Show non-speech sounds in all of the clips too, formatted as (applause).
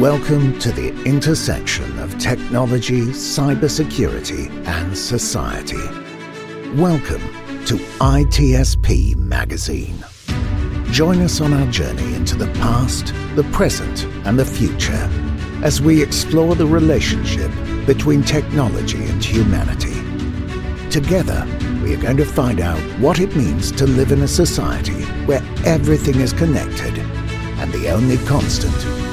Welcome to the intersection of technology, cybersecurity, and society. Welcome to ITSP Magazine. Join us on our journey into the past, the present, and the future as we explore the relationship between technology and humanity. Together, we are going to find out what it means to live in a society where everything is connected and the only constant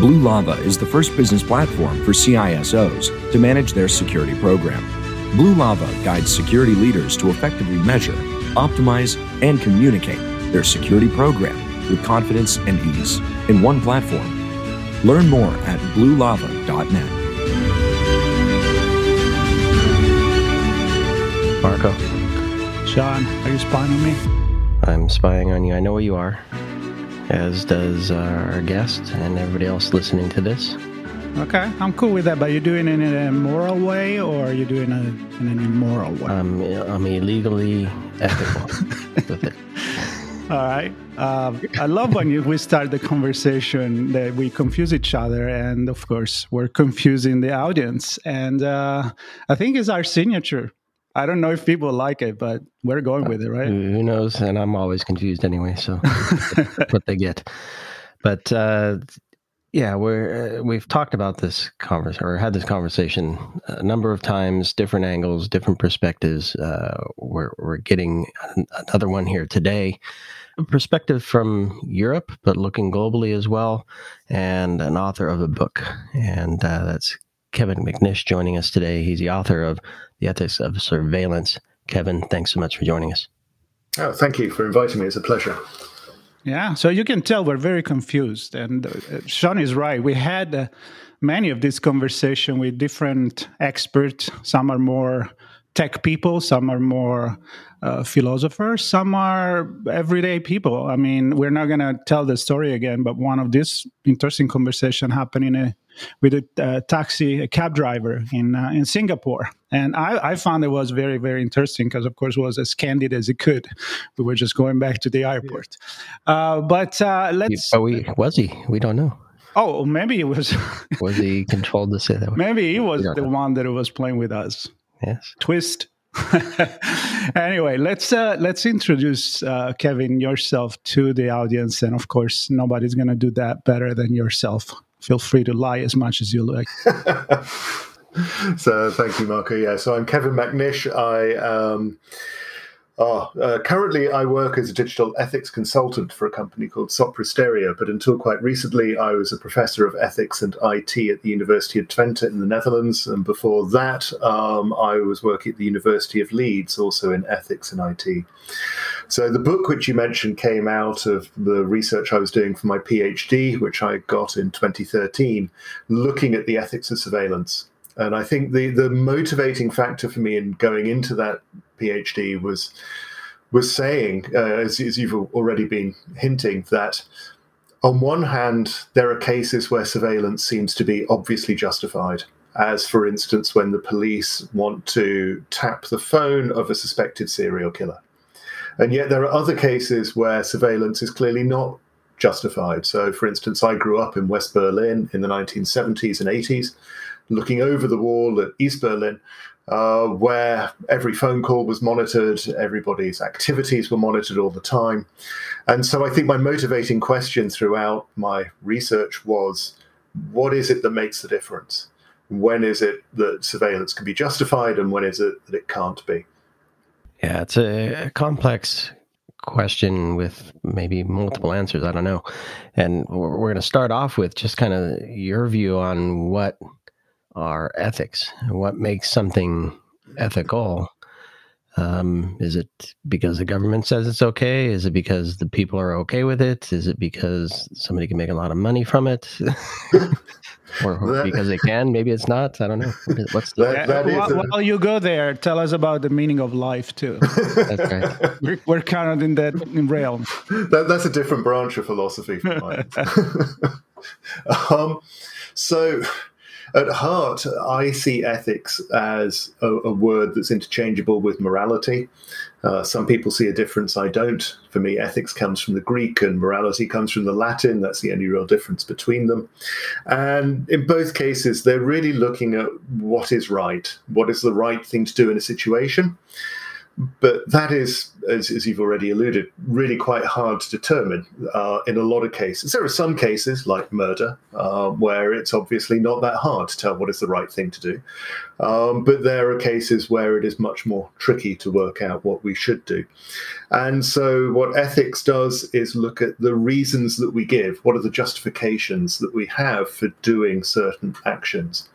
Blue Lava is the first business platform for CISOs to manage their security program. Blue Lava guides security leaders to effectively measure, optimize, and communicate their security program with confidence and ease in one platform. Learn more at bluelava.net. Marco, Sean, are you spying on me? I'm spying on you. I know where you are, as does our guest and everybody else listening to this. Okay, I'm cool with that, but you're doing it in a moral way or are you doing it in an immoral way? I'm, I'm illegally ethical (laughs) with it. All right. Um, I love when you, we start the conversation that we confuse each other, and of course, we're confusing the audience. And uh, I think it's our signature. I don't know if people like it, but we're going with it, right? Who knows? And I'm always confused anyway, so (laughs) what they get. But uh, yeah, we're uh, we've talked about this conversation or had this conversation a number of times, different angles, different perspectives. Uh, we're we're getting another one here today, a perspective from Europe, but looking globally as well, and an author of a book, and uh, that's Kevin Macnish joining us today. He's the author of The Ethics of Surveillance. Kevin, thanks so much for joining us. Oh, thank you for inviting me. It's a pleasure. Yeah, so you can tell we're very confused, and uh, Sean is right. We had uh, many of these conversations with different experts. Some are more tech people, some are more uh, philosophers, some are everyday people. I mean, we're not going to tell the story again, but one of these interesting conversation happened in a with a uh, taxi, a cab driver in uh, in Singapore, and I, I, found it was very very interesting because of course it was as candid as it could. We were just going back to the airport, uh, but uh, let's. But we was he? We don't know. Oh, maybe it was. was he (laughs) controlled to say that? Maybe he was the know. one that was playing with us. Yes. Twist. (laughs) anyway, let's uh, let's introduce uh, Kevin yourself to the audience, and of course, nobody's going to do that better than yourself. Feel free to lie as much as you like. (laughs) so, thank you, Marco. Yeah, so I'm Kevin Macnish. I um, Oh, uh, currently, I work as a digital ethics consultant for a company called Sopra Steria, but until quite recently, I was a professor of ethics and IT at the University of Twente in the Netherlands. And before that, um, I was working at the University of Leeds, also in ethics and IT. So, the book which you mentioned came out of the research I was doing for my PhD, which I got in 2013, looking at the ethics of surveillance. And I think the, the motivating factor for me in going into that PhD was was saying, uh, as, as you've already been hinting, that on one hand, there are cases where surveillance seems to be obviously justified, as for instance, when the police want to tap the phone of a suspected serial killer. And yet, there are other cases where surveillance is clearly not justified. So, for instance, I grew up in West Berlin in the 1970s and 80s, looking over the wall at East Berlin, uh, where every phone call was monitored, everybody's activities were monitored all the time. And so I think my motivating question throughout my research was what is it that makes the difference? When is it that surveillance can be justified and when is it that it can't be? Yeah, it's a complex question with maybe multiple answers. I don't know. And we're going to start off with just kind of your view on what are ethics, what makes something ethical. Um, is it because the government says it's okay? Is it because the people are okay with it? Is it because somebody can make a lot of money from it? (laughs) or that, because they can? Maybe it's not. I don't know. What's the, that, that while, a, while, you go there, tell us about the meaning of life too. that's right. (laughs) We're, we're kind of in that realm. That, that's a different branch of philosophy. (laughs) um, so at heart, I see ethics as a, a word that's interchangeable with morality. Uh, some people see a difference. I don't. For me, ethics comes from the Greek and morality comes from the Latin. That's the only real difference between them. And in both cases, they're really looking at what is right, what is the right thing to do in a situation. But that is, as, as, you've already alluded, really quite hard to determine uh, in a lot of cases. There are some cases, like murder, uh, where it's obviously not that hard to tell what is the right thing to do. Um, but there are cases where it is much more tricky to work out what we should do. And so, what ethics does is look at the reasons that we give. What are the justifications that we have for doing certain actions?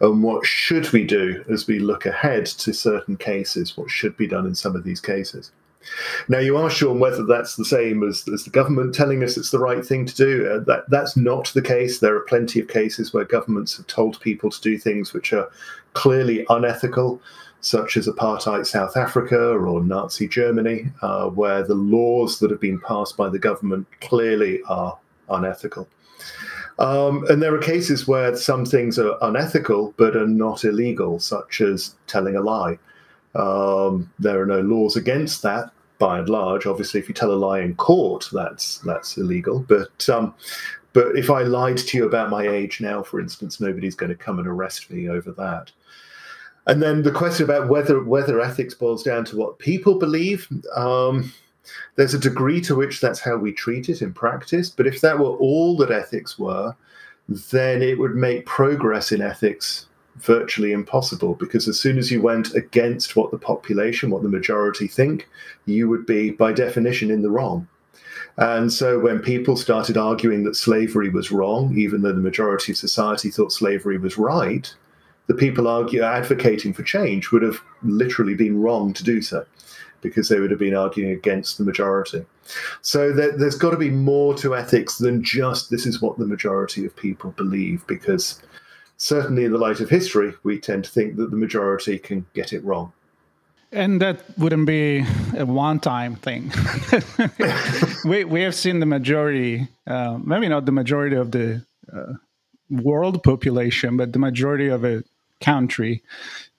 And what should we do as we look ahead to certain cases? What should be done in some of these cases? Now, you ask Sean whether that's the same as, as the government telling us it's the right thing to do. Uh, that, that's not the case. There are plenty of cases where governments have told people to do things which are clearly unethical, such as apartheid South Africa or Nazi Germany, uh, where the laws that have been passed by the government clearly are unethical. Um, and there are cases where some things are unethical but are not illegal, such as telling a lie. Um, there are no laws against that by and large. Obviously, if you tell a lie in court, that's that's illegal. But um, but if I lied to you about my age now, for instance, nobody's going to come and arrest me over that. And then the question about whether whether ethics boils down to what people believe. Um, there's a degree to which that's how we treat it in practice. But if that were all that ethics were, then it would make progress in ethics virtually impossible because as soon as you went against what the population, what the majority think, you would be, by definition, in the wrong. And so when people started arguing that slavery was wrong, even though the majority of society thought slavery was right, the people argue, advocating for change would have literally been wrong to do so because they would have been arguing against the majority. So there, has got to be more to ethics than just this is what the majority of people believe, because certainly in the light of history, we tend to think that the majority can get it wrong. And that wouldn't be a one-time thing. (laughs) we we have seen the majority, uh, maybe not the majority of the uh, world population, but the majority of a country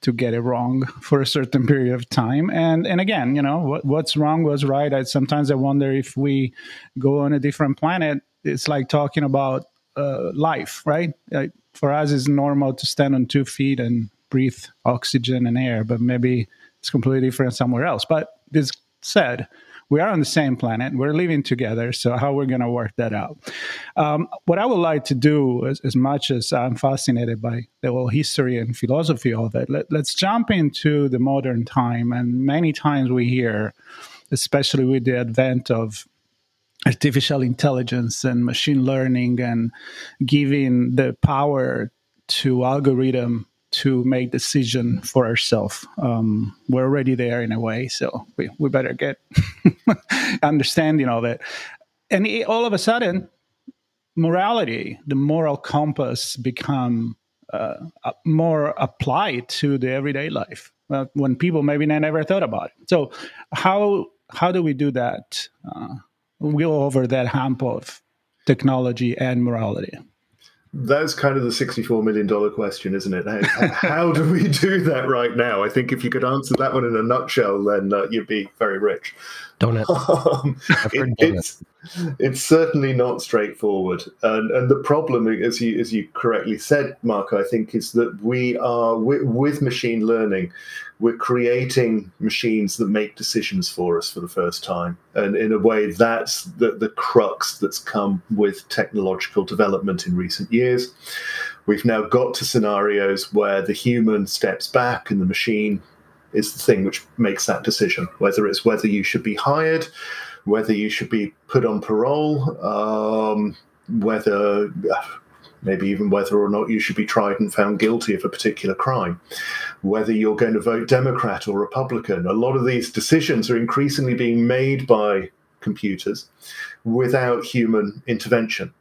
to get it wrong for a certain period of time. And and again, you know, what, what's wrong was right. I, sometimes I wonder if we go on a different planet, it's like talking about uh, life, right? Like, for us it's normal to stand on two feet and breathe oxygen and air, but maybe it's completely different somewhere else. But this said, we are on the same planet. We're living together. So how we're going to work that out? Um, what I would like to do, as, as, much as I'm fascinated by the whole history and philosophy of it, let, let's jump into the modern time. And many times we hear, especially with the advent of artificial intelligence and machine learning and giving the power to algorithm to make decision for ourselves. Um, we're already there in a way so we, we better get (laughs) understanding of it. And it, all of a sudden morality the moral compass become uh, more applied to the everyday life uh, when people maybe never thought about it. So how how do we do that? Uh, go over that hump of technology and morality? That's kind of the $64 million question, isn't it? How, how, do we do that right now? I think if you could answer that one in a nutshell, then uh, you'd be very rich. Donut. (laughs) Um, it, it's, it's certainly not straightforward. And, and the problem, as you, as you correctly said, Marco, I think, is that we are, with, with machine learning, we're creating machines that make decisions for us for the first time. And in a way, that's the, the crux that's come with technological development in recent years. We've now got to scenarios where the human steps back and the machine is the thing which makes that decision, whether it's whether you should be hired, whether you should be put on parole, um, whether maybe even whether or not you should be tried and found guilty of a particular crime. whether you're going to vote Democrat or Republican. A lot of these decisions are increasingly being made by computers without human intervention.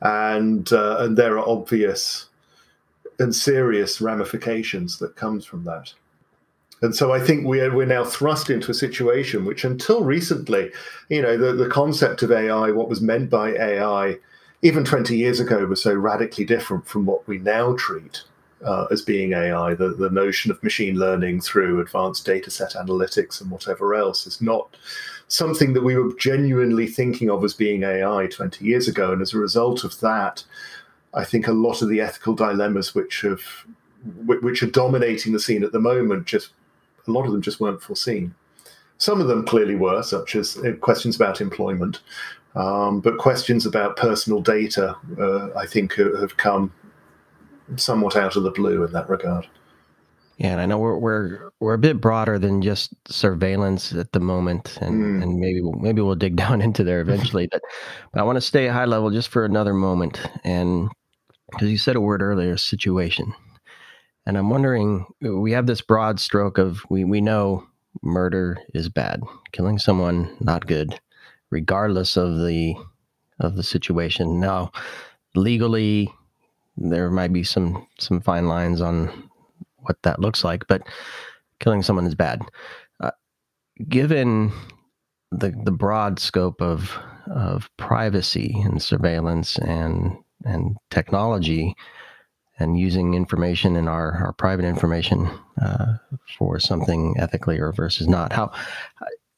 And, uh, and there are obvious and serious ramifications that comes from that. And so I think we're we're now thrust into a situation which, until recently, you know, the, the concept of AI, what was meant by AI, even 20 years ago, was so radically different from what we now treat uh, as being AI. The, the notion of machine learning through advanced data set analytics and whatever else is not something that we were genuinely thinking of as being AI 20 years ago. And as a result of that, I think a lot of the ethical dilemmas which have which are dominating the scene at the moment just a lot of them just weren't foreseen. Some of them clearly were, such as uh, questions about employment, um, but questions about personal data, uh, I think, have come somewhat out of the blue in that regard. Yeah, and I know we're we're we're a bit broader than just surveillance at the moment, and mm. and maybe maybe we'll dig (laughs) down into there eventually. but, but I want to stay high level just for another moment, and because you said a word earlier, situation. And I'm wondering, we have this broad stroke of we, we know murder is bad, killing someone not good, regardless of the of the situation. Now, legally, there might be some some fine lines on what that looks like, but killing someone is bad. Uh, given the the broad scope of of privacy and surveillance and and technology, and using information in our, our private information uh, for something ethically or versus not. How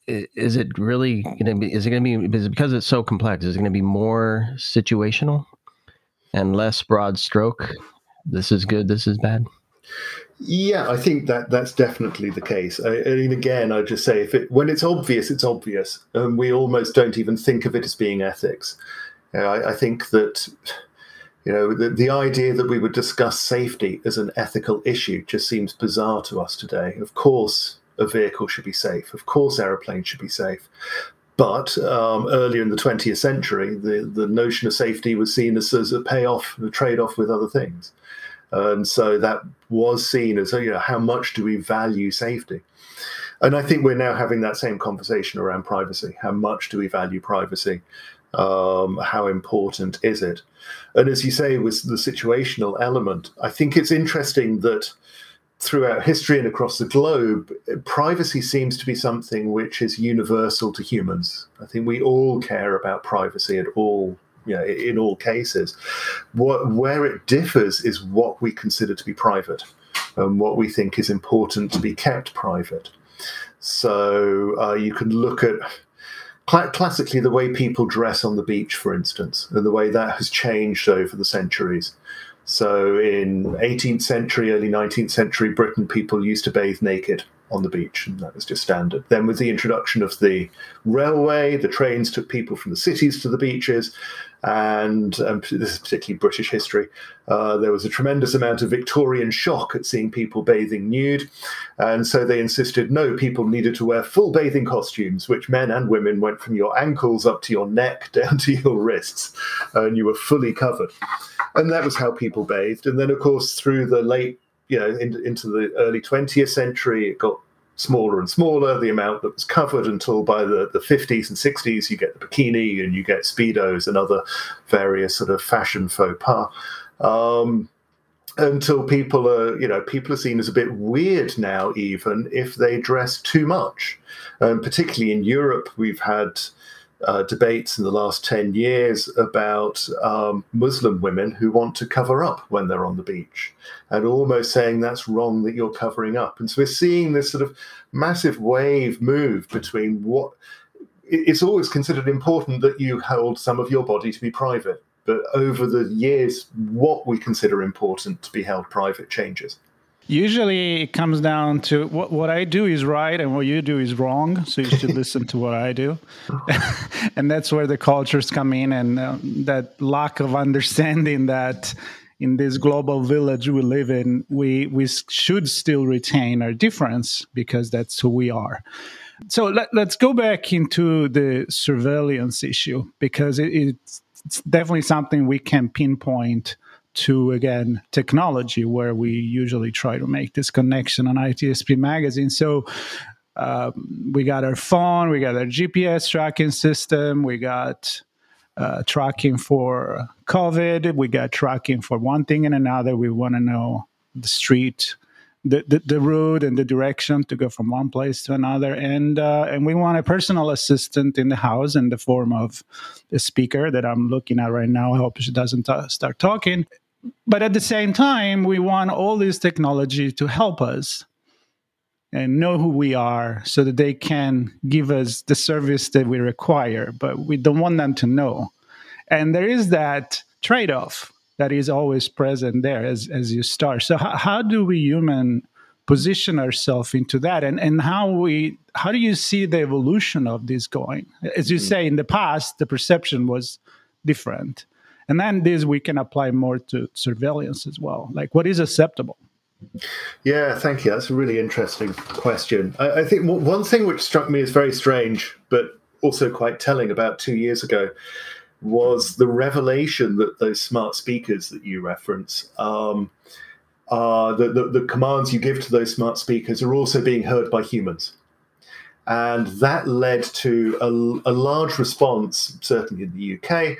is it really going to be? Is it going to be? Is it because it's so complex? Is it going to be more situational and less broad stroke? This is good. This is bad. Yeah, I think that that's definitely the case. I, I mean, again, I just say if it when it's obvious, it's obvious, and we almost don't even think of it as being ethics. I, I think that you know, the, the idea that we would discuss safety as an ethical issue just seems bizarre to us today. Of course, a vehicle should be safe. Of course, aeroplanes should be safe. But um, earlier in the 20th century, the, the notion of safety was seen as, as a payoff, a trade off with other things. And so that was seen as, you know, how much do we value safety? And I think we're now having that same conversation around privacy. How much do we value privacy? Um, how important is it? And as you say, with the situational element, I think it's interesting that throughout history and across the globe, privacy seems to be something which is universal to humans. I think we all care about privacy at all, you know, in all cases. What where it differs is what we consider to be private and what we think is important to be kept private. So uh, you can look at classically the way people dress on the beach, for instance, and the way that has changed over the centuries. So in 18th century, early 19th century Britain, people used to bathe naked on the beach, and that was just standard. Then, with the introduction of the railway, the trains took people from the cities to the beaches, and um, this is particularly British history. Uh, there was a tremendous amount of Victorian shock at seeing people bathing nude, and so they insisted no, people needed to wear full bathing costumes, which men and women went from your ankles up to your neck (laughs) down to your wrists, and you were fully covered. And that was how people bathed. And then, of course, through the late you know, in, into the early 20th century, it got smaller and smaller, the amount that was covered until by the, the 50s and 60s, you get the bikini and you get Speedos and other various sort of fashion faux pas. Um, until people are, you know, people are seen as a bit weird now, even if they dress too much. Um, particularly in Europe, we've had uh, debates in the last 10 years about um, Muslim women who want to cover up when they're on the beach and almost saying that's wrong that you're covering up. And so we're seeing this sort of massive wave move between what it's always considered important that you hold some of your body to be private. But over the years, what we consider important to be held private changes. Usually it comes down to what, what I do is right and what you do is wrong. So you should listen to what I do. (laughs) and that's where the cultures come in and uh, that lack of understanding that in this global village we live in, we, we should still retain our difference because that's who we are. So let, us go back into the surveillance issue because it, it's, it's definitely something we can pinpoint to again technology where we usually try to make this connection on itsp magazine. So um, we got our phone we got our gps tracking system we got uh, tracking for covid we got tracking for one thing and another. We want to know the street the, the, the, route and the direction to go from one place to another. And uh, and we want a personal assistant in the house in the form of a speaker that i'm looking at right now. I hope she doesn't t- start talking. But at the same time we want all this technology to help us and know who we are so that they can give us the service that we require but we don't want them to know. And there is that trade-off that is always present there as, as you start. So how, how do we human position ourselves into that and, and how we how do you see the evolution of this going? As you mm-hmm. say, in the past the perception was different. And then this we can apply more to surveillance as well. Like what is acceptable? Yeah, thank you. That's a really interesting question. I, I think one thing which struck me as very strange, but also quite telling about two years ago, was the revelation that those smart speakers that you reference, um, uh, the, the, the commands you give to those smart speakers are also being heard by humans. And that led to a, a large response, certainly in the UK,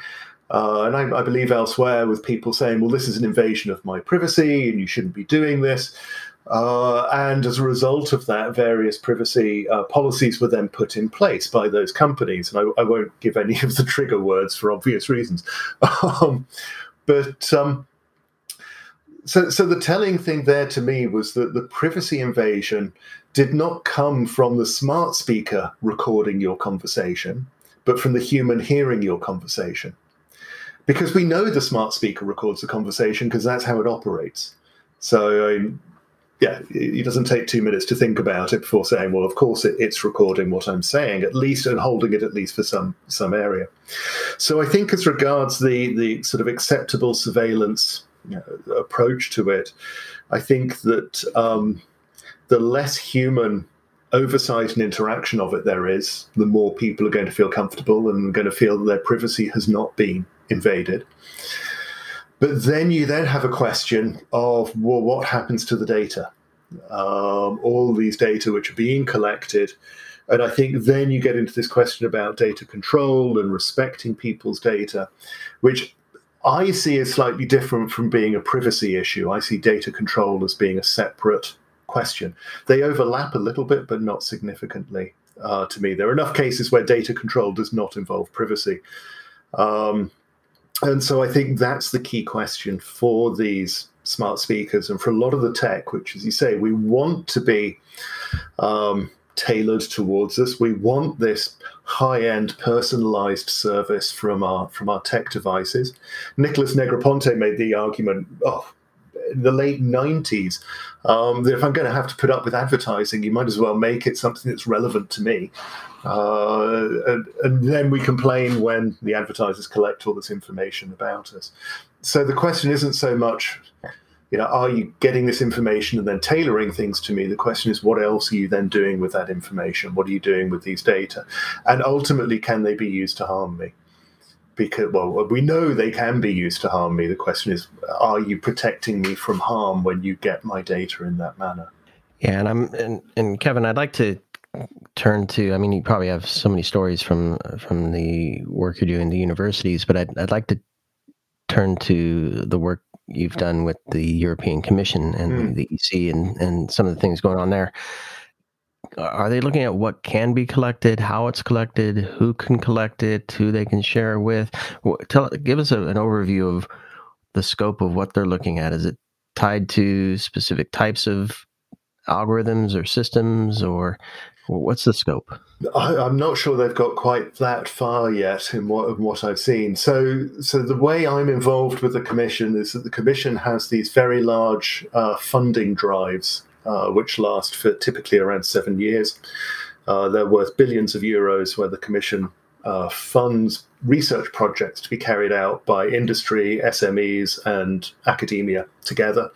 uh, and I, I, believe elsewhere, with people saying, well, this is an invasion of my privacy and you shouldn't be doing this. Uh, and as a result of that, various privacy uh, policies were then put in place by those companies. And I, I won't give any of the trigger words for obvious reasons. (laughs) Um, but um, so, so the telling thing there to me was that the privacy invasion did not come from the smart speaker recording your conversation, but from the human hearing your conversation. Because we know the smart speaker records the conversation because that's how it operates. So I yeah, it doesn't take two minutes to think about it before saying, well, of course it, it's recording what I'm saying, at least, and holding it at least for some some area. So I think, as regards the the sort of acceptable surveillance you know, approach to it, I think that um, the less human oversight and interaction of it there is, the more people are going to feel comfortable and going to feel that their privacy has not been invaded. But then you then have a question of well, what happens to the data? Um, all these data which are being collected. And I think then you get into this question about data control and respecting people's data, which I see as slightly different from being a privacy issue. I see data control as being a separate question. They overlap a little bit, but not significantly uh, to me. There are enough cases where data control does not involve privacy. Um, and so I think that's the key question for these smart speakers and for a lot of the tech, which, as you say, we want to be um, tailored towards us. We want this high-end personalized service from our from our tech devices. Nicholas Negroponte made the argument, oh, the late 90s um, that if I'm going to have to put up with advertising, you might as well make it something that's relevant to me. Uh, and, and, then we complain when the advertisers collect all this information about us. So the question isn't so much, you know, are you getting this information and then tailoring things to me? The question is, what else are you then doing with that information? What are you doing with these data? And ultimately, can they be used to harm me? Because, well, we know they can be used to harm me. The question is, are you protecting me from harm when you get my data in that manner? Yeah, and I'm and, and Kevin, I'd like to turn to? I mean, you probably have so many stories from from the work you do in the universities, but I'd I'd like to turn to the work you've done with the European Commission and mm. the EC and and some of the things going on there. Are they looking at what can be collected, how it's collected, who can collect it, who they can share with? Tell, give us a, an overview of the scope of what they're looking at. Is it tied to specific types of algorithms or systems, or What's the scope? I, am not sure they've got quite that far yet in what, in what I've seen. So, so the way I'm involved with the commission is that the commission has these very large uh, funding drives, which last for typically around seven years. Uh, they're worth billions of euros, where the commission uh, funds research projects to be carried out by industry, SMEs, and academia together.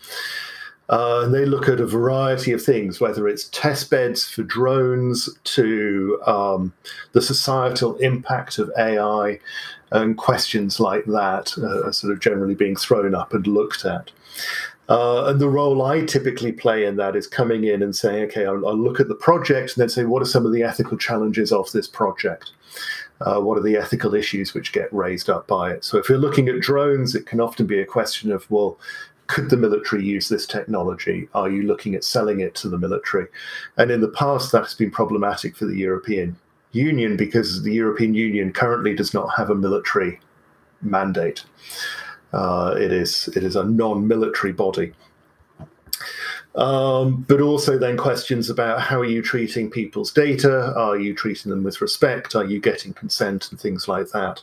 Uh, they look at a variety of things, whether it's test beds for drones to um, the societal impact of AI and questions like that uh, are sort of generally being thrown up and looked at. Uh, and the role I typically play in that is coming in and saying, okay, I'll, I'll, look at the project and then say, what are some of the ethical challenges of this project? Uh, what are the ethical issues which get raised up by it? So, if you're looking at drones, it can often be a question of, well, could the military use this technology? Are you looking at selling it to the military? And in the past, that has been problematic for the European Union because the European Union currently does not have a military mandate. Uh, it is it is a non-military body. Um, but also then questions about how are you treating people's data? Are you treating them with respect? Are you getting consent and things like that?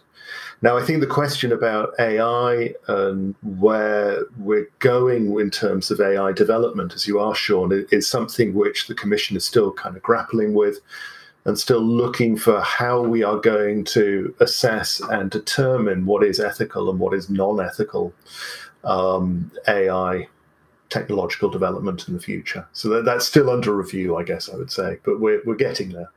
Now, I think the question about AI and where we're going in terms of AI development, as you are, Sean, is something which the Commission is still kind of grappling with and still looking for how we are going to assess and determine what is ethical and what is non ethical um, AI technological development in the future. So that, that's still under review, I guess I would say, but we're, we're getting there.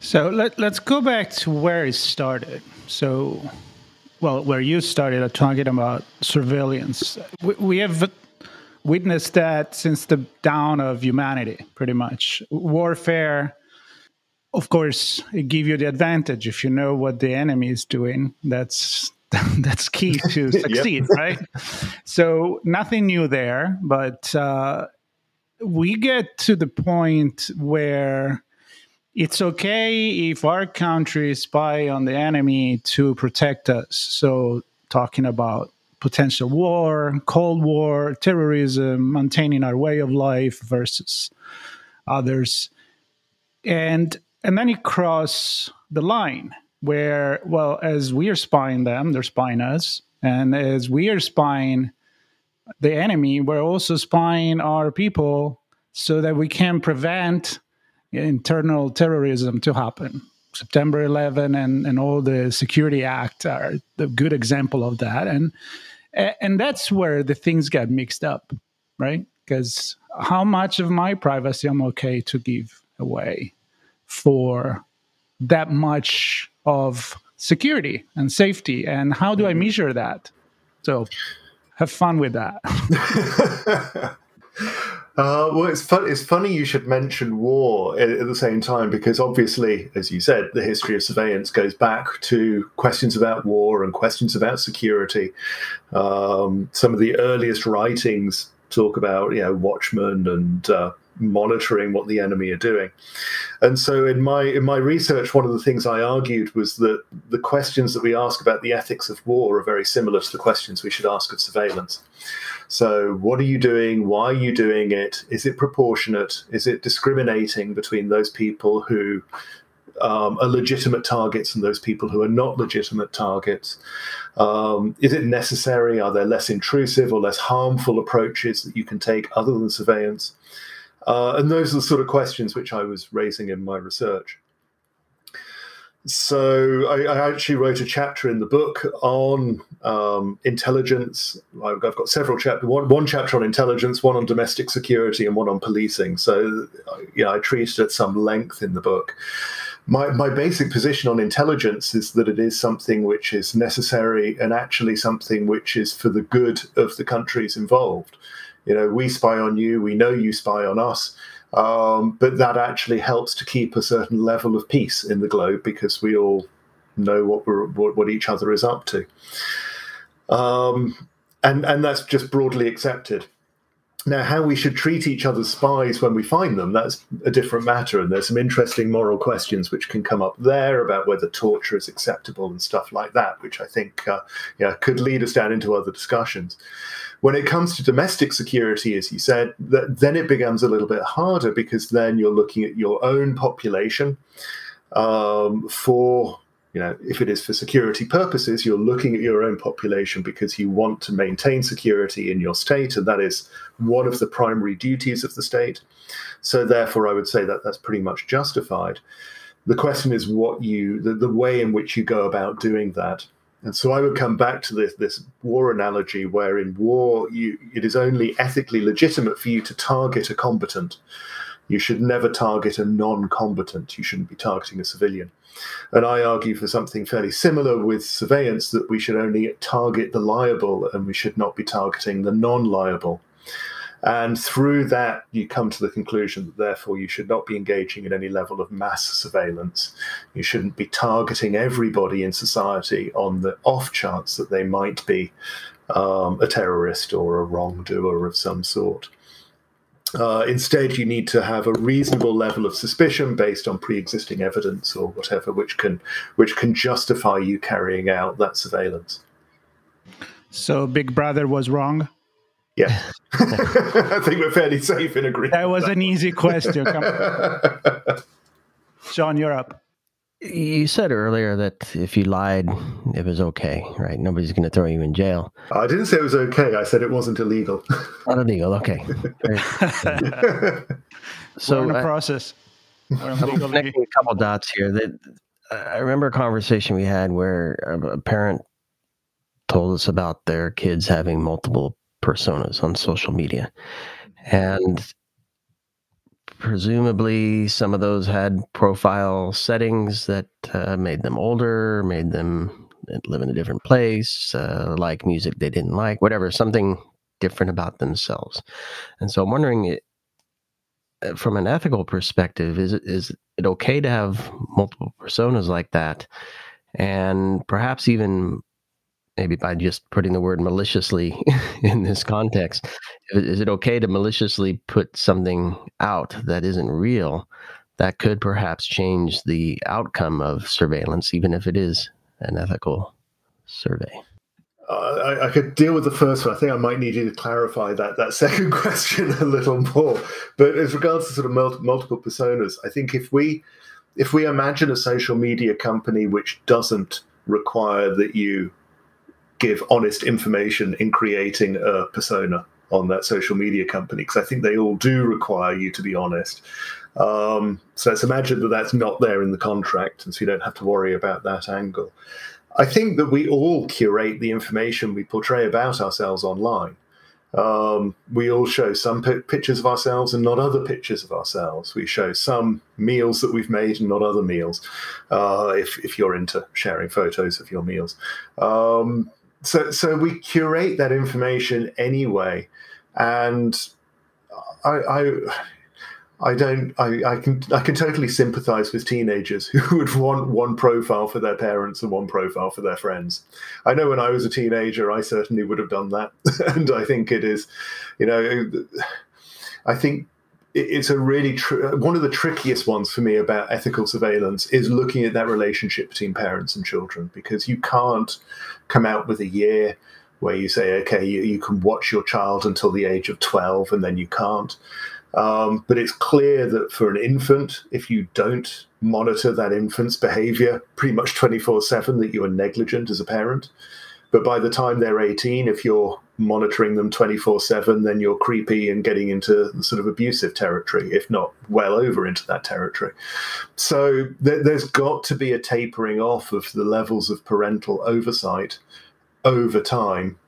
So let, let's go back to where it started. So, well, where you started talking about surveillance. We, we have witnessed that since the dawn of humanity, pretty much. Warfare of course, it give you the advantage if you know what the enemy is doing. That's (laughs) that's key (laughs) to succeed, right? So nothing new there, but uh, we get to the point where it's okay if our country spy on the enemy to protect us. So talking about potential war, Cold War, terrorism, maintaining our way of life versus others. And and then you cross the line where, well, as we are spying them, they're spying us. And as we are spying the enemy, we're also spying our people so that we can prevent internal terrorism to happen. September 11 and, and all the Security Act are a good example of that. And and that's where the things get mixed up, right? Because how much of my privacy I'm okay to give away? For that much of security and safety and how do i mm-hmm. measure that so have fun with that (laughs) Uh, well, it's fun. It's funny you should mention war at, at, the same time because obviously, as you said, the history of surveillance goes back to questions about war and questions about security. Um, some of the earliest writings talk about you know watchmen and uh, monitoring what the enemy are doing. And so in my in my research, one of the things I argued was that the questions that we ask about the ethics of war are very similar to the questions we should ask of surveillance. So what are you doing? Why are you doing it? Is it proportionate? Is it discriminating between those people who um, are legitimate targets and those people who are not legitimate targets? Um, is it necessary? Are there less intrusive or less harmful approaches that you can take other than surveillance? Uh, and those are the sort of questions which I was raising in my research. So I, I actually wrote a chapter in the book on um, intelligence. I've, got several chapters. One, one chapter on intelligence, one on domestic security, and one on policing. So yeah, I treat it at some length in the book. My, my basic position on intelligence is that it is something which is necessary and actually something which is for the good of the countries involved. You know, we spy on you, we know you spy on us. Um, but that actually helps to keep a certain level of peace in the globe because we all know what we're what, what each other is up to. Um, and and that's just broadly accepted. Now, how we should treat each other's spies when we find them, that's a different matter. And there's some interesting moral questions which can come up there about whether torture is acceptable and stuff like that, which I think uh, yeah, could lead us down into other discussions. When it comes to domestic security, as you said, then it becomes a little bit harder because then you're looking at your own population um, for you know, if it is for security purposes, you're looking at your own population because you want to maintain security in your state, and that is one of the primary duties of the state. So, therefore, I would say that that's pretty much justified. The question is what you, the, the way in which you go about doing that. And so I would come back to this this war analogy, where in war you it is only ethically legitimate for you to target a combatant. You should never target a non-combatant. You shouldn't be targeting a civilian. And I argue for something fairly similar with surveillance that we should only target the liable and we should not be targeting the non-liable. And through that, you come to the conclusion that therefore you should not be engaging in any level of mass surveillance. You shouldn't be targeting everybody in society on the off chance that they might be um, a terrorist or a wrongdoer of some sort. Uh, instead, you need to have a reasonable level of suspicion based on pre-existing evidence or whatever, which can which can justify you carrying out that surveillance. So, Big Brother was wrong. Yeah, (laughs) I think we're fairly safe in agreement. That was an easy question. (laughs) Sean, you're up. You said earlier that if you lied, it was okay, right? Nobody's going to throw you in jail. I didn't say it was okay. I said it wasn't illegal. (laughs) Not illegal. Okay. (laughs) so in the uh, process. I'm connecting a couple dots here. That I remember a conversation we had where a parent told us about their kids having multiple personas on social media. And presumably some of those had profile settings that uh, made them older, made them live in a different place, uh, like music they didn't like, whatever, something different about themselves. And so I'm wondering, uh, from an ethical perspective, is it, is it okay to have multiple personas like that? And perhaps even maybe by just putting the word maliciously (laughs) in this context, is it okay to maliciously put something out that isn't real that could perhaps change the outcome of surveillance, even if it is an ethical survey? Uh, I, I, could deal with the first one. I think I might need you to clarify that that (laughs) second question a little more. But as regards to sort of mul- multiple personas, I think if we if we imagine a social media company which doesn't require that you give honest information in creating a persona on that social media company because I think they all do require you to be honest. Um, so let's imagine that that's not there in the contract, and so you don't have to worry about that angle. I think that we all curate the information we portray about ourselves online. Um, we all show some p- pictures of ourselves and not other pictures of ourselves. We show some meals that we've made and not other meals, uh, if, if you're into sharing photos of your meals. Um, so so we curate that information anyway, and I. I I don't. I, I, can. I can totally sympathise with teenagers who (laughs) would want one profile for their parents and one profile for their friends. I know when I was a teenager, I certainly would have done that, (laughs) and I think it is, you know, I think it's a really tr- one of the trickiest ones for me about ethical surveillance is looking at that relationship between parents and children because you can't come out with a year where you say okay you, you can watch your child until the age of 12 and then you can't. Um, but it's clear that for an infant if you don't monitor that infant's behavior pretty much 24 7 that you are negligent as a parent but by the time they're 18, if you're monitoring them 24 7, then you're creepy and getting into sort of abusive territory, if not well over into that territory. So th- there's got to be a tapering off of the levels of parental oversight over time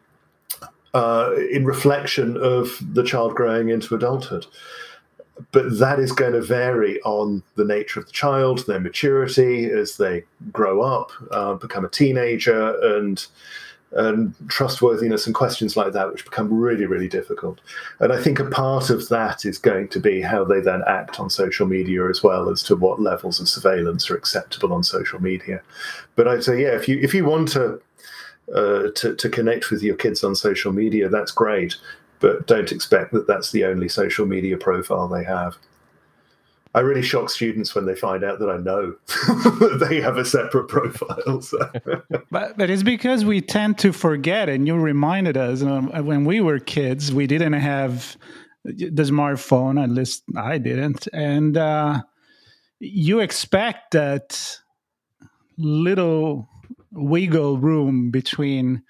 uh, in reflection of the child growing into adulthood. But that is going to vary on the nature of the child, their maturity as they grow up, uh, become a teenager, and and trustworthiness and questions like that, which become really, really difficult. And I think a part of that is going to be how they then act on social media as well as to what levels of surveillance are acceptable on social media. But I'd say, yeah, if you if you want to uh, to, to connect with your kids on social media, that's great. But don't expect that that's the only social media profile they have. I really shock students when they find out that I know that (laughs) they have a separate profile. So. (laughs) but, but it's because we tend to forget, and you reminded us when we were kids, we didn't have the smartphone, at least I didn't. And uh, you expect that little wiggle room between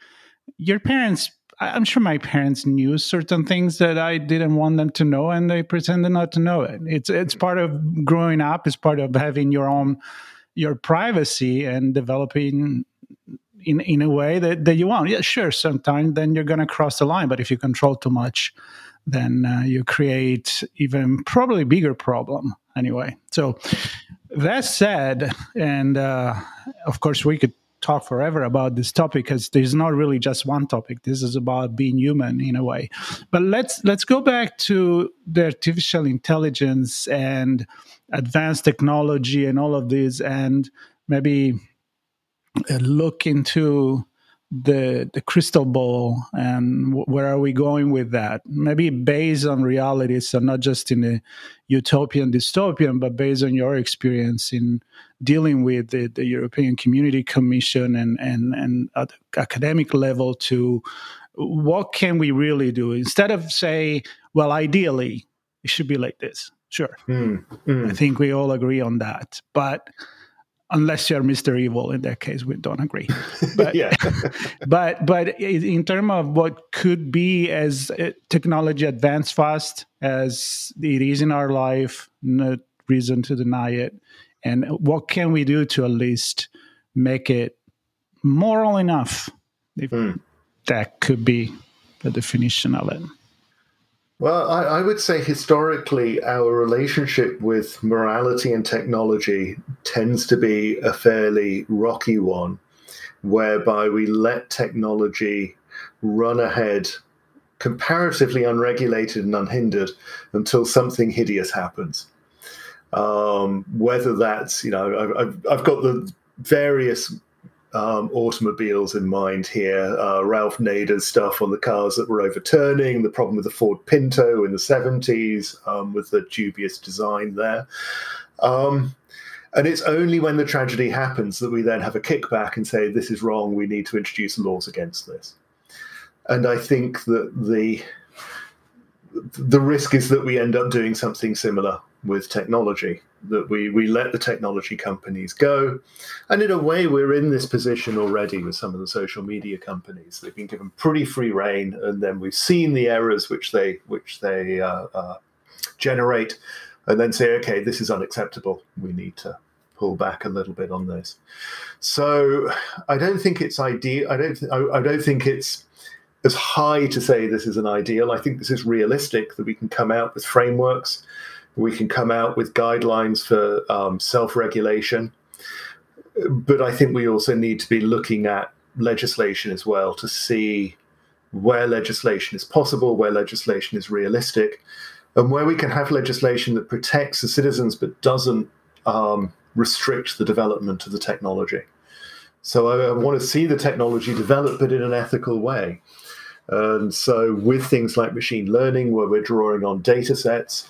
your parents I'm sure my parents knew certain things that I didn't want them to know, and they pretended not to know it. It's it's part of growing up. It's part of having your own your privacy and developing in, in a way that, that you want. Yeah, sure, sometimes then you're going to cross the line, but if you control too much, then uh, you create even probably bigger problem anyway. So that said, and uh, of course we could talk forever about this topic because there's not really just one topic. This is about being human in a way. But let's let's go back to the artificial intelligence and advanced technology and all of this, and maybe uh, look into the the crystal ball and where are we going with that maybe based on reality so not just in a utopian dystopian but based on your experience in dealing with the, the european community commission and and and at academic level to what can we really do instead of say well ideally it should be like this sure mm, mm. i think we all agree on that but unless you're Mr. Evil. In that case, we don't agree. (laughs) But (laughs) but but in terms of what could be as uh, technology advance fast as it is in our life, no reason to deny it. And what can we do to at least make it moral enough? If mm. that could be the definition of it. Well, I, I, would say historically, our relationship with morality and technology tends to be a fairly rocky one, whereby we let technology run ahead comparatively unregulated and unhindered until something hideous happens. Um, whether that's, you know, I've, I've got the various um, automobiles in mind here. Uh, Ralph Nader's stuff on the cars that were overturning, the problem with the Ford Pinto in the 70s, um, with the dubious design there. Um, and it's only when the tragedy happens that we then have a kickback and say, this is wrong, we need to introduce laws against this. And I think that the the risk is that we end up doing something similar with technology that we we let the technology companies go. And in a way we're in this position already with some of the social media companies. They've been given pretty free rein and then we've seen the errors which they which they uh, uh, generate and then say okay this is unacceptable. We need to pull back a little bit on this. So i don't think it's ideal i don't th- I, I don't think it's as high to say this is an ideal. I think this is realistic that we can come out with frameworks we can come out with guidelines for um, self regulation. But I think we also need to be looking at legislation as well to see where legislation is possible, where legislation is realistic, and where we can have legislation that protects the citizens but doesn't um, restrict the development of the technology. So I, I, want to see the technology develop, but in an ethical way. And so, with things like machine learning, where we're drawing on data sets,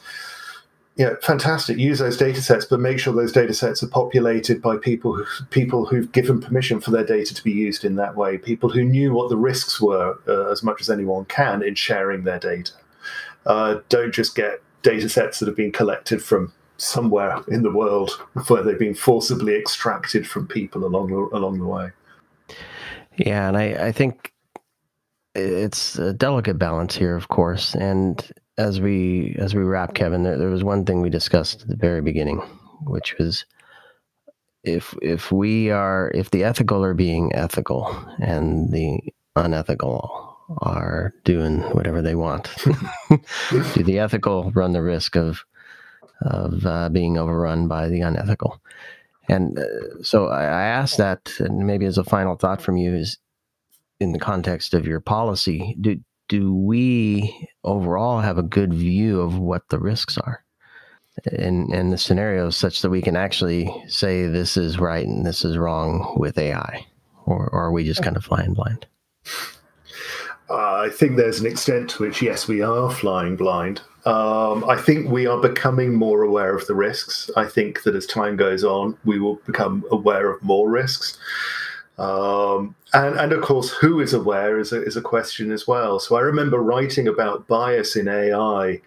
yeah, fantastic. Use those data sets, but make sure those data sets are populated by people who, people who've given permission for their data to be used in that way. People who knew what the risks were uh, as much as anyone can in sharing their data. Uh, don't just get data sets that have been collected from somewhere in the world where they've been forcibly extracted from people along the, along the way. Yeah, and I, I think it's a delicate balance here, of course, and as we as we wrap, Kevin, there, there was one thing we discussed at the very beginning, which was if if we are if the ethical are being ethical and the unethical are doing whatever they want, (laughs) do the ethical run the risk of of uh, being overrun by the unethical? And uh, so I, I asked that, and maybe as a final thought from you is in the context of your policy, do do we overall have a good view of what the risks are and in the scenarios such that we can actually say this is right and this is wrong with AI, or, or are we just kind of flying blind? Uh, I think there's an extent to which, yes, we are flying blind. Um, I think we are becoming more aware of the risks. I think that as time goes on, we will become aware of more risks. Um, and, and of course, who is aware is a, is a question as well. So I remember writing about bias in AI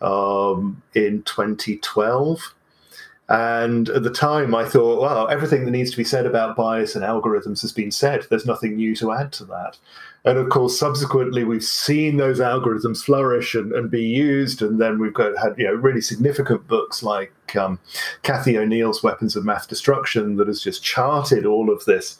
um, in 2012. And at the time, I thought, well, everything that needs to be said about bias and algorithms has been said. There's nothing new to add to that. And of course, subsequently, we've seen those algorithms flourish and, and be used. And then we've got had you know really significant books like um, Cathy O'Neil's Weapons of Math Destruction that has just charted all of this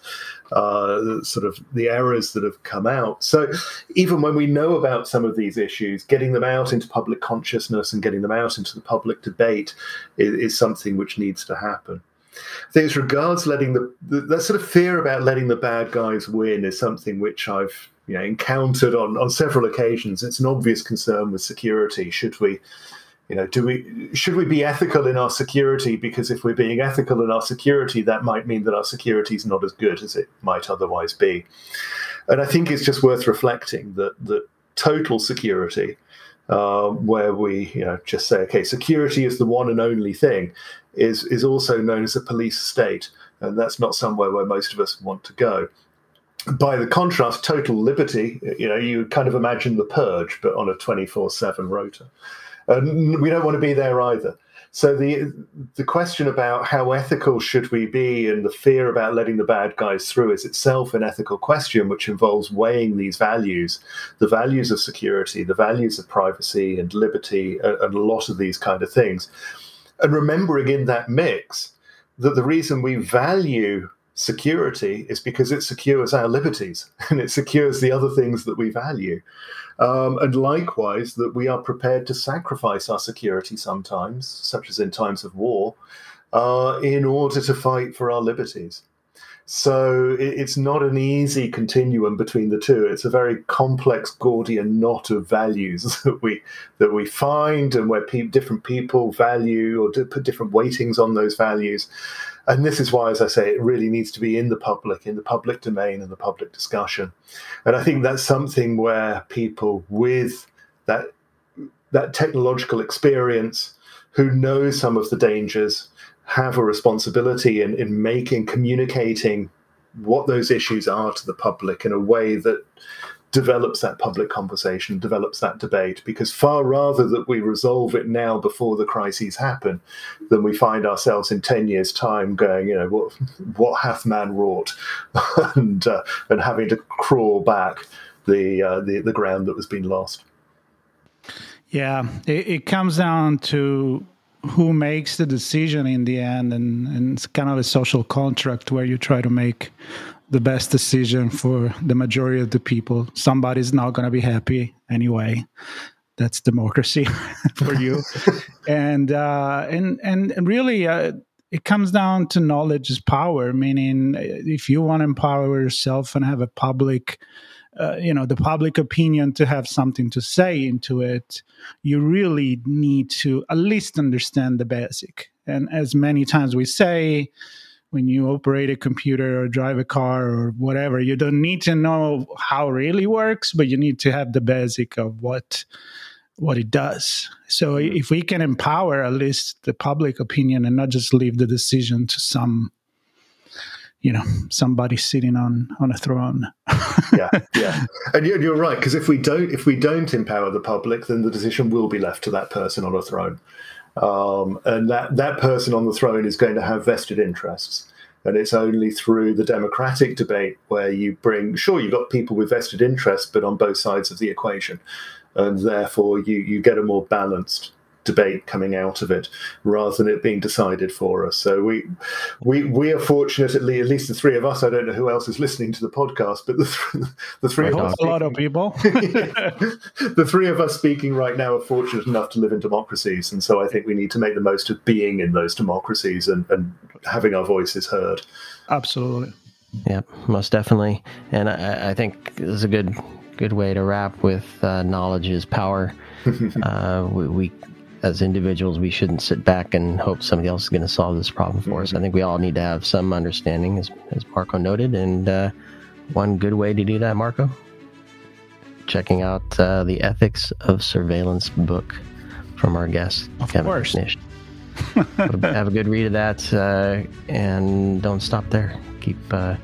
uh, sort of the errors that have come out. So even when we know about some of these issues, getting them out into public consciousness and getting them out into the public debate is, is something which needs to happen. I think as regards letting the, the that sort of fear about letting the bad guys win is something which I've you know encountered on on several occasions. It's an obvious concern with security. Should we you know do we should we be ethical in our security because if we're being ethical in our security that might mean that our security is not as good as it might otherwise be and i think it's just worth reflecting that that total security uh, where we you know just say okay security is the one and only thing is is also known as a police state and that's not somewhere where most of us want to go by the contrast, total liberty, you know, you kind of imagine the purge, but on a 24 7 rota. And we don't want to be there either. So the the question about how ethical should we be and the fear about letting the bad guys through is itself an ethical question which involves weighing these values, the values of security, the values of privacy and liberty, and a lot of these kind of things. And remembering in that mix that the reason we value security is because it secures our liberties (laughs) and it secures the other things that we value. Um, and likewise, that we are prepared to sacrifice our security sometimes, such as in times of war, uh, in order to fight for our liberties. So it, it's not an easy continuum between the two. It's a very complex Gordian knot of values (laughs) that we that we find, and where pe- different people value or put different weightings on those values. And this is why, as I say, it really needs to be in the public, in the public domain, and the public discussion. And I think that's something where people with that that technological experience, who know some of the dangers, have a responsibility in, in making communicating what those issues are to the public in a way that develops that public conversation, develops that debate, because far rather that we resolve it now before the crises happen, than we find ourselves in 10 years' time going, you know, what, what hath man wrought? (laughs) and, uh, and having to crawl back the, uh, the, the ground that was being lost. Yeah, it, it comes down to who makes the decision in the end and, and it's kind of a social contract where you try to make the best decision for the majority of the people. Somebody's not going to be happy anyway. That's democracy (laughs) for you. (laughs) and, uh, and, and really, uh, it comes down to knowledge is power, meaning if you want to empower yourself and have a public, uh, you know, the public opinion to have something to say into it, you really need to at least understand the basic. And as many times we say, when you operate a computer or drive a car or whatever you don't need to know how it really works but you need to have the basic of what what it does. So mm-hmm. if we can empower at least the public opinion and not just leave the decision to some you know somebody sitting on on a throne. Yeah yeah. And you're, you're right because if we don't if we don't empower the public then the decision will be left to that person on a throne um, and that, that person on the throne is going to have vested interests. And it's only through the democratic debate where you bring, sure, you've got people with vested interests, but on both sides of the equation. And therefore, you, you get a more balanced debate coming out of it rather than it being decided for us. So we we we are fortunate at least, at least the three of us. I don't know who else is listening to the podcast, but the, th- (laughs) the three of us a lot of people. (laughs) the three of us speaking right now are fortunate enough to live in democracies, and so I think we need to make the most of being in those democracies and, and having our voices heard. Absolutely. Yeah, most definitely. And I, I think this is a good good way to wrap with uh, knowledge is power. (laughs) uh, we, we, as individuals, we shouldn't sit back and hope somebody else is going to solve this problem for us. I think we all need to have some understanding, as, as Marco noted. And uh, one good way to do that, Marco, checking out uh, the Ethics of Surveillance book from our guest, of Kevin course. Nish. (laughs) have a good read of that, uh, and don't stop there. Keep uh,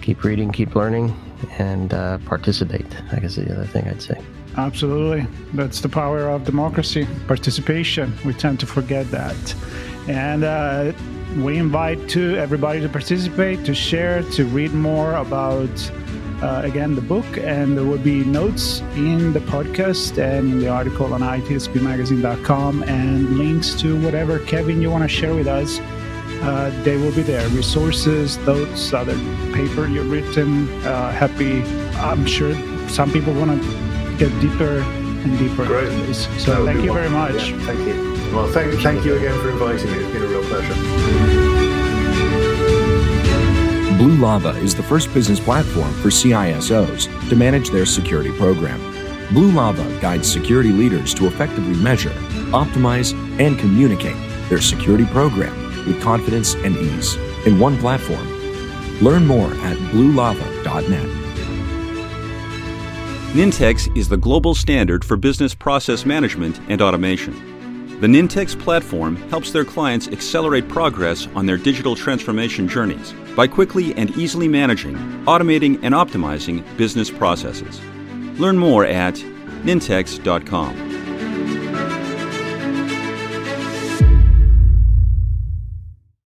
keep reading, keep learning, and uh, participate. I guess the other thing I'd say. Absolutely. That's the power of democracy, participation. We tend to forget that. And uh, we invite to everybody to participate, to share, to read more about uh, again the book, and there will be notes in the podcast and in the article on itspmagazine.com and links to whatever Kevin you want to share with us. Uh, they will be there. Resources, notes, other paper you've written. Uh, happy. I'm sure some people want to get deeper and deeper Great. into this. So thank you very much. Yeah, thank you. Well, thank, thank you again for inviting me. It's been a real pleasure. Blue Lava is the first business platform for CISOs to manage their security program. Blue Lava guides security leaders to effectively measure, optimize, and communicate their security program with confidence and ease in one platform. Learn more at bluelava.net. Nintex is the global standard for business process management and automation. The Nintex platform helps their clients accelerate progress on their digital transformation journeys by quickly and easily managing, automating, and optimizing business processes. Learn more at nintex.com.